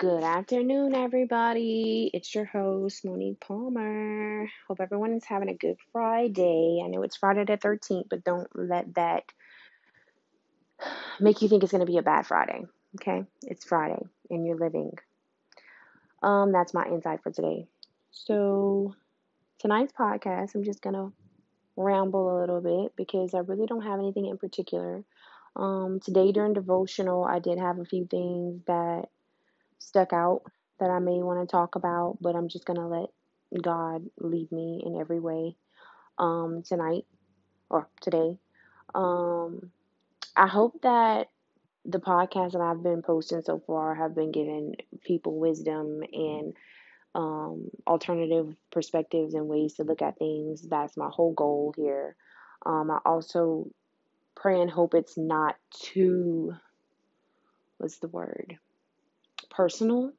Good afternoon, everybody. It's your host, Monique Palmer. Hope everyone is having a good Friday. I know it's Friday the 13th, but don't let that make you think it's going to be a bad Friday. Okay? It's Friday and you're living. Um, that's my insight for today. So, tonight's podcast, I'm just going to ramble a little bit because I really don't have anything in particular. Um, today during devotional, I did have a few things that stuck out that I may want to talk about, but I'm just going to let God lead me in every way um, tonight or today. Um, I hope that the podcast that I've been posting so far have been giving people wisdom and um, alternative perspectives and ways to look at things. That's my whole goal here. Um, I also pray and hope it's not too, what's the word? Personal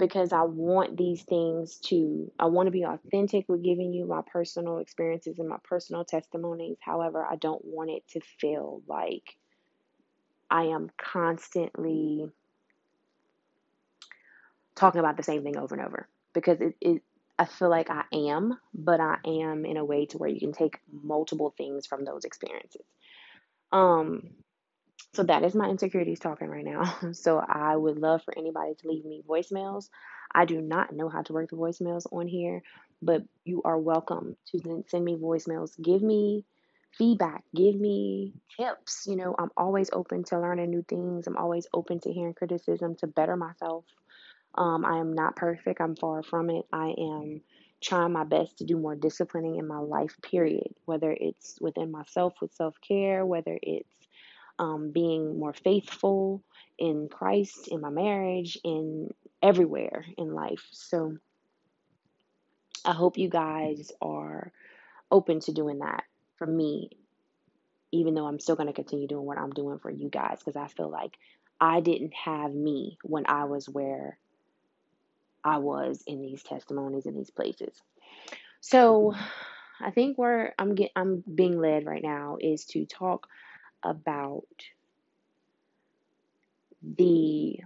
because I want these things to, I want to be authentic with giving you my personal experiences and my personal testimonies. However, I don't want it to feel like I am constantly talking about the same thing over and over because it, it I feel like I am, but I am in a way to where you can take multiple things from those experiences. Um, so that is my insecurities talking right now. So I would love for anybody to leave me voicemails. I do not know how to work the voicemails on here, but you are welcome to send me voicemails. Give me feedback, give me tips. You know, I'm always open to learning new things. I'm always open to hearing criticism to better myself. Um, I am not perfect. I'm far from it. I am trying my best to do more disciplining in my life, period. Whether it's within myself with self care, whether it's um, being more faithful in Christ, in my marriage, in everywhere in life. So I hope you guys are open to doing that for me, even though I'm still going to continue doing what I'm doing for you guys because I feel like I didn't have me when I was where I was in these testimonies in these places. So I think where I'm get I'm being led right now is to talk about the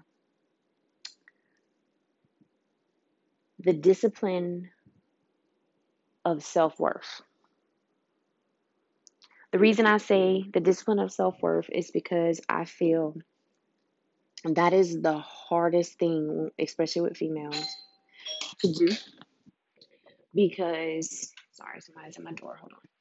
the discipline of self-worth. The reason I say the discipline of self-worth is because I feel that is the hardest thing, especially with females, to do. Because, sorry, somebody's at my door. Hold on.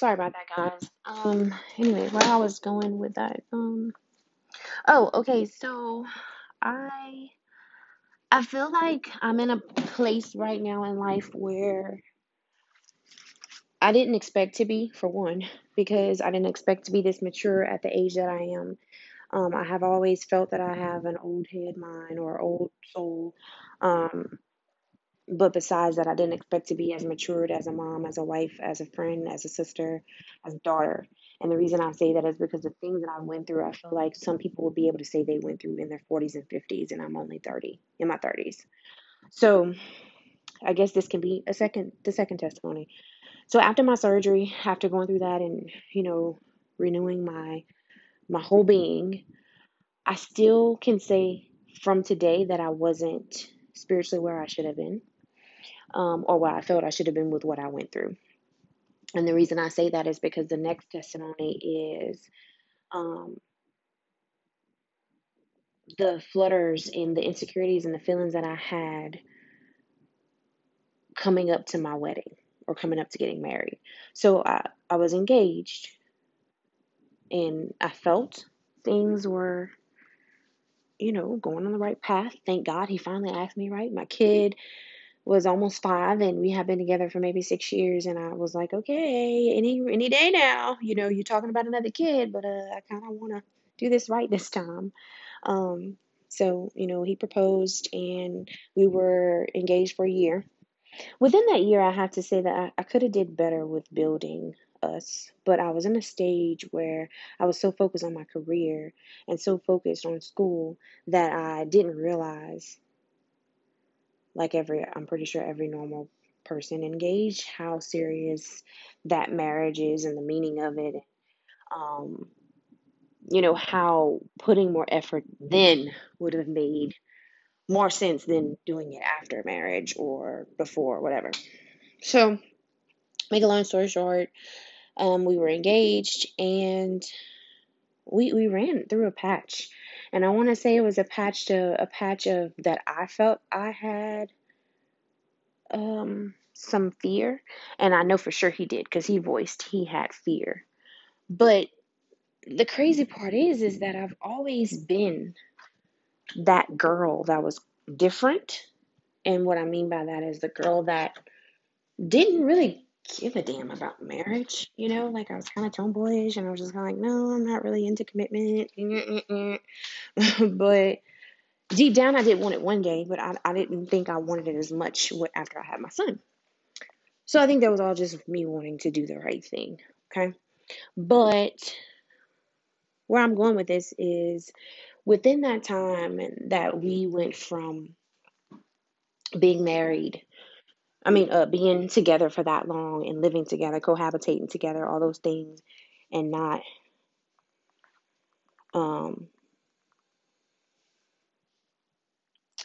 Sorry about that, guys. Um, anyway, where I was going with that. Um, oh, okay. So I, I feel like I'm in a place right now in life where I didn't expect to be, for one, because I didn't expect to be this mature at the age that I am. Um, I have always felt that I have an old head mind or old soul. Um, but besides that, I didn't expect to be as matured as a mom, as a wife, as a friend, as a sister, as a daughter. And the reason I say that is because the things that I went through, I feel like some people will be able to say they went through in their 40s and 50s, and I'm only 30 in my 30s. So I guess this can be a second, the second testimony. So after my surgery, after going through that and, you know, renewing my my whole being, I still can say from today that I wasn't spiritually where I should have been um, or what I felt I should have been with what I went through. And the reason I say that is because the next testimony is um, the flutters and the insecurities and the feelings that I had coming up to my wedding or coming up to getting married. So I, I was engaged and I felt things were, you know, going on the right path. Thank God he finally asked me right. My kid was almost five and we have been together for maybe six years and I was like, okay, any any day now, you know, you're talking about another kid, but uh, I kind of want to do this right this time. Um, so, you know, he proposed and we were engaged for a year. Within that year, I have to say that I, I could have did better with building us, but I was in a stage where I was so focused on my career and so focused on school that I didn't realize like every I'm pretty sure every normal person engaged, how serious that marriage is and the meaning of it. Um, you know, how putting more effort then would have made more sense than doing it after marriage or before, whatever. So, make a long story short, um, we were engaged and we we ran through a patch. And I want to say it was a patch to a patch of that I felt I had um some fear and I know for sure he did cuz he voiced he had fear. But the crazy part is is that I've always been that girl that was different. And what I mean by that is the girl that didn't really give a damn about marriage, you know, like I was kind of tomboyish and I was just kind of like, no, I'm not really into commitment. but deep down, I did want it one day, but I, I didn't think I wanted it as much after I had my son. So I think that was all just me wanting to do the right thing. Okay. But where I'm going with this is within that time that we went from being married I mean, uh, being together for that long and living together, cohabitating together, all those things, and not, um,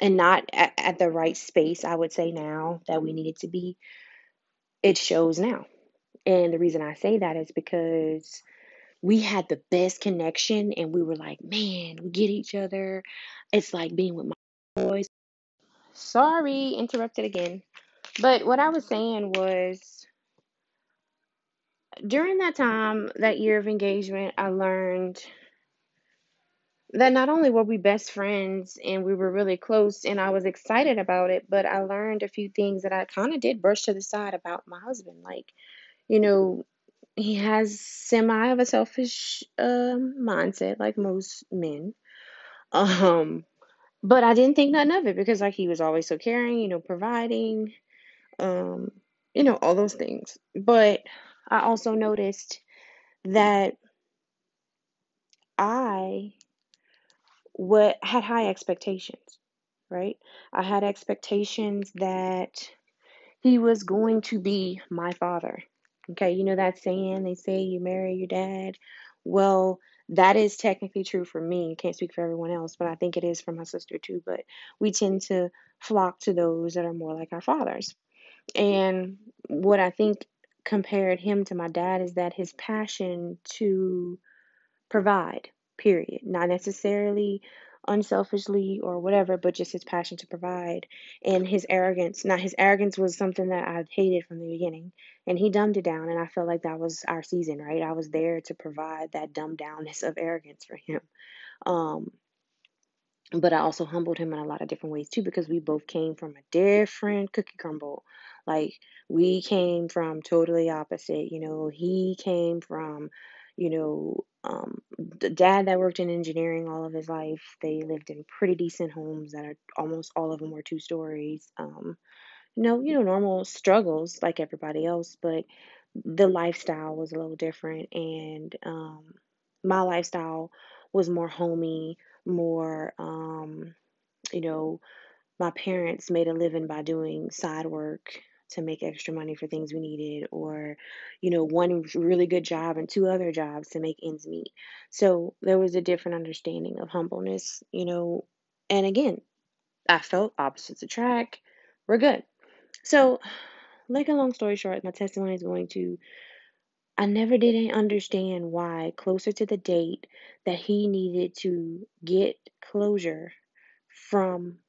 and not at, at the right space, I would say now that we needed to be, it shows now. And the reason I say that is because we had the best connection and we were like, man, we get each other. It's like being with my boys. Sorry, interrupted again. But what I was saying was during that time, that year of engagement, I learned that not only were we best friends and we were really close and I was excited about it, but I learned a few things that I kind of did brush to the side about my husband. Like, you know, he has semi of a selfish um, mindset, like most men. Um, but I didn't think nothing of it because, like, he was always so caring, you know, providing, um, you know, all those things. But I also noticed that I what had high expectations, right? I had expectations that he was going to be my father. Okay, you know that saying they say you marry your dad. Well, that is technically true for me. Can't speak for everyone else, but I think it is for my sister too. But we tend to flock to those that are more like our fathers. And what I think compared him to my dad is that his passion to provide, period. Not necessarily unselfishly or whatever, but just his passion to provide and his arrogance. Now, his arrogance was something that I hated from the beginning, and he dumbed it down, and I felt like that was our season, right? I was there to provide that dumbed downness of arrogance for him. Um, but I also humbled him in a lot of different ways too because we both came from a different cookie crumble. Like we came from totally opposite. You know, he came from, you know, um, the dad that worked in engineering all of his life. They lived in pretty decent homes that are almost all of them were two stories. Um, no, you know, normal struggles like everybody else, but the lifestyle was a little different, and um, my lifestyle was more homey, more, um, you know, my parents made a living by doing side work to make extra money for things we needed, or, you know, one really good job and two other jobs to make ends meet. So there was a different understanding of humbleness, you know, and again, I felt opposites attract. We're good. So, like a long story short, my testimony is going to I never did understand why, closer to the date, that he needed to get closure from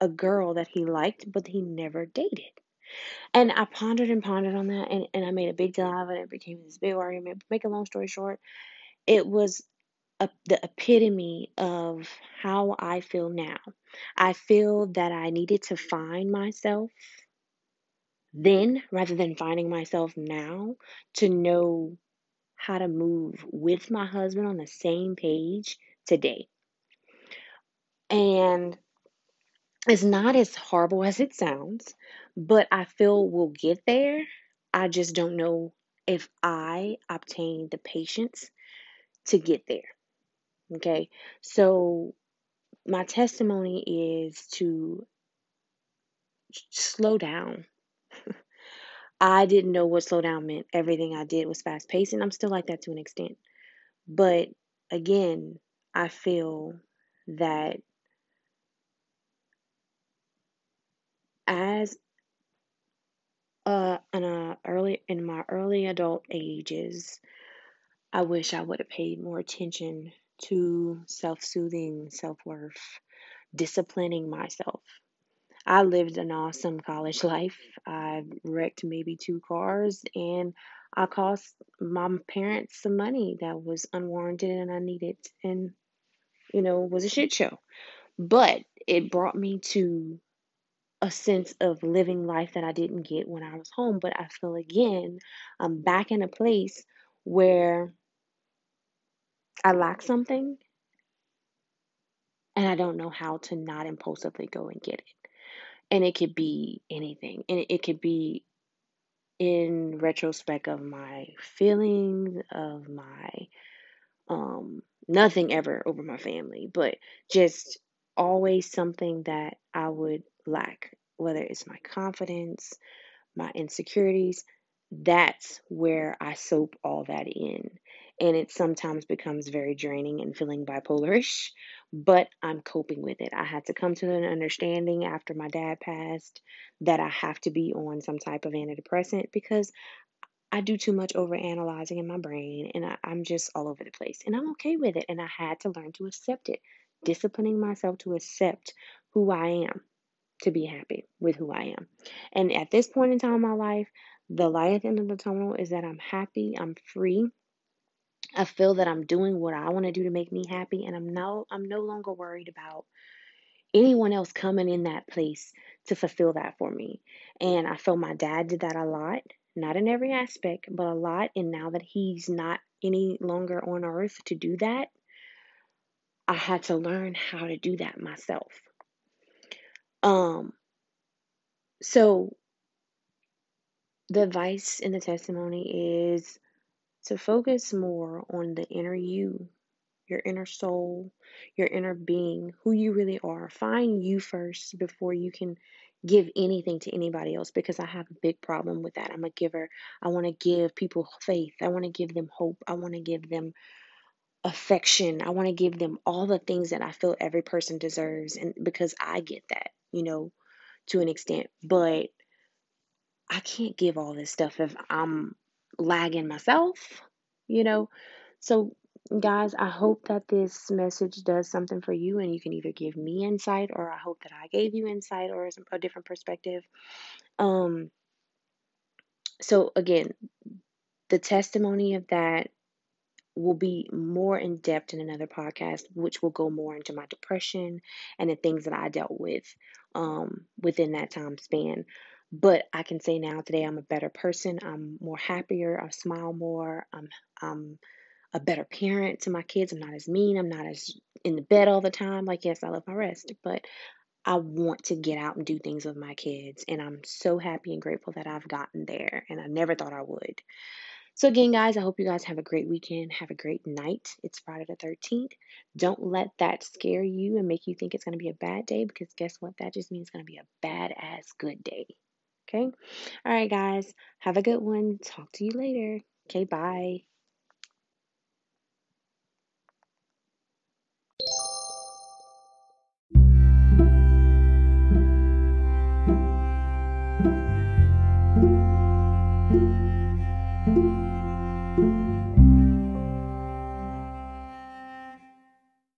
a girl that he liked, but he never dated. And I pondered and pondered on that, and, and I made a big deal out of it. It became this big argument. Make a long story short, it was a, the epitome of how I feel now. I feel that I needed to find myself then rather than finding myself now to know how to move with my husband on the same page today. And it's not as horrible as it sounds, but I feel we'll get there. I just don't know if I obtain the patience to get there. Okay, so my testimony is to slow down I didn't know what slow down meant. Everything I did was fast paced, and I'm still like that to an extent. But again, I feel that as uh in a early in my early adult ages, I wish I would have paid more attention to self-soothing, self-worth, disciplining myself. I lived an awesome college life. I wrecked maybe two cars and I cost my parents some money that was unwarranted and I needed and you know was a shit show. But it brought me to a sense of living life that I didn't get when I was home. But I feel again, I'm back in a place where I lack something and I don't know how to not impulsively go and get it. And it could be anything. And it could be in retrospect of my feelings, of my um nothing ever over my family, but just always something that I would lack, whether it's my confidence, my insecurities, that's where I soap all that in. And it sometimes becomes very draining and feeling bipolarish, but I'm coping with it. I had to come to an understanding after my dad passed that I have to be on some type of antidepressant because I do too much over analyzing in my brain and I, I'm just all over the place. And I'm okay with it. And I had to learn to accept it, disciplining myself to accept who I am to be happy with who I am. And at this point in time in my life, the light at the end of the tunnel is that I'm happy, I'm free. I feel that I'm doing what I want to do to make me happy and I'm no I'm no longer worried about anyone else coming in that place to fulfill that for me. And I feel my dad did that a lot, not in every aspect, but a lot. And now that he's not any longer on earth to do that, I had to learn how to do that myself. Um, so the advice in the testimony is to focus more on the inner you, your inner soul, your inner being, who you really are. Find you first before you can give anything to anybody else because I have a big problem with that. I'm a giver. I want to give people faith. I want to give them hope. I want to give them affection. I want to give them all the things that I feel every person deserves and because I get that, you know, to an extent. But I can't give all this stuff if I'm lagging myself, you know. So guys, I hope that this message does something for you and you can either give me insight or I hope that I gave you insight or a different perspective. Um so again, the testimony of that will be more in depth in another podcast, which will go more into my depression and the things that I dealt with um, within that time span. But I can say now today I'm a better person. I'm more happier. I smile more. I'm I'm a better parent to my kids. I'm not as mean. I'm not as in the bed all the time. Like yes, I love my rest, but I want to get out and do things with my kids, and I'm so happy and grateful that I've gotten there. And I never thought I would. So, again, guys, I hope you guys have a great weekend. Have a great night. It's Friday the 13th. Don't let that scare you and make you think it's going to be a bad day because guess what? That just means it's going to be a badass good day. Okay? All right, guys. Have a good one. Talk to you later. Okay, bye.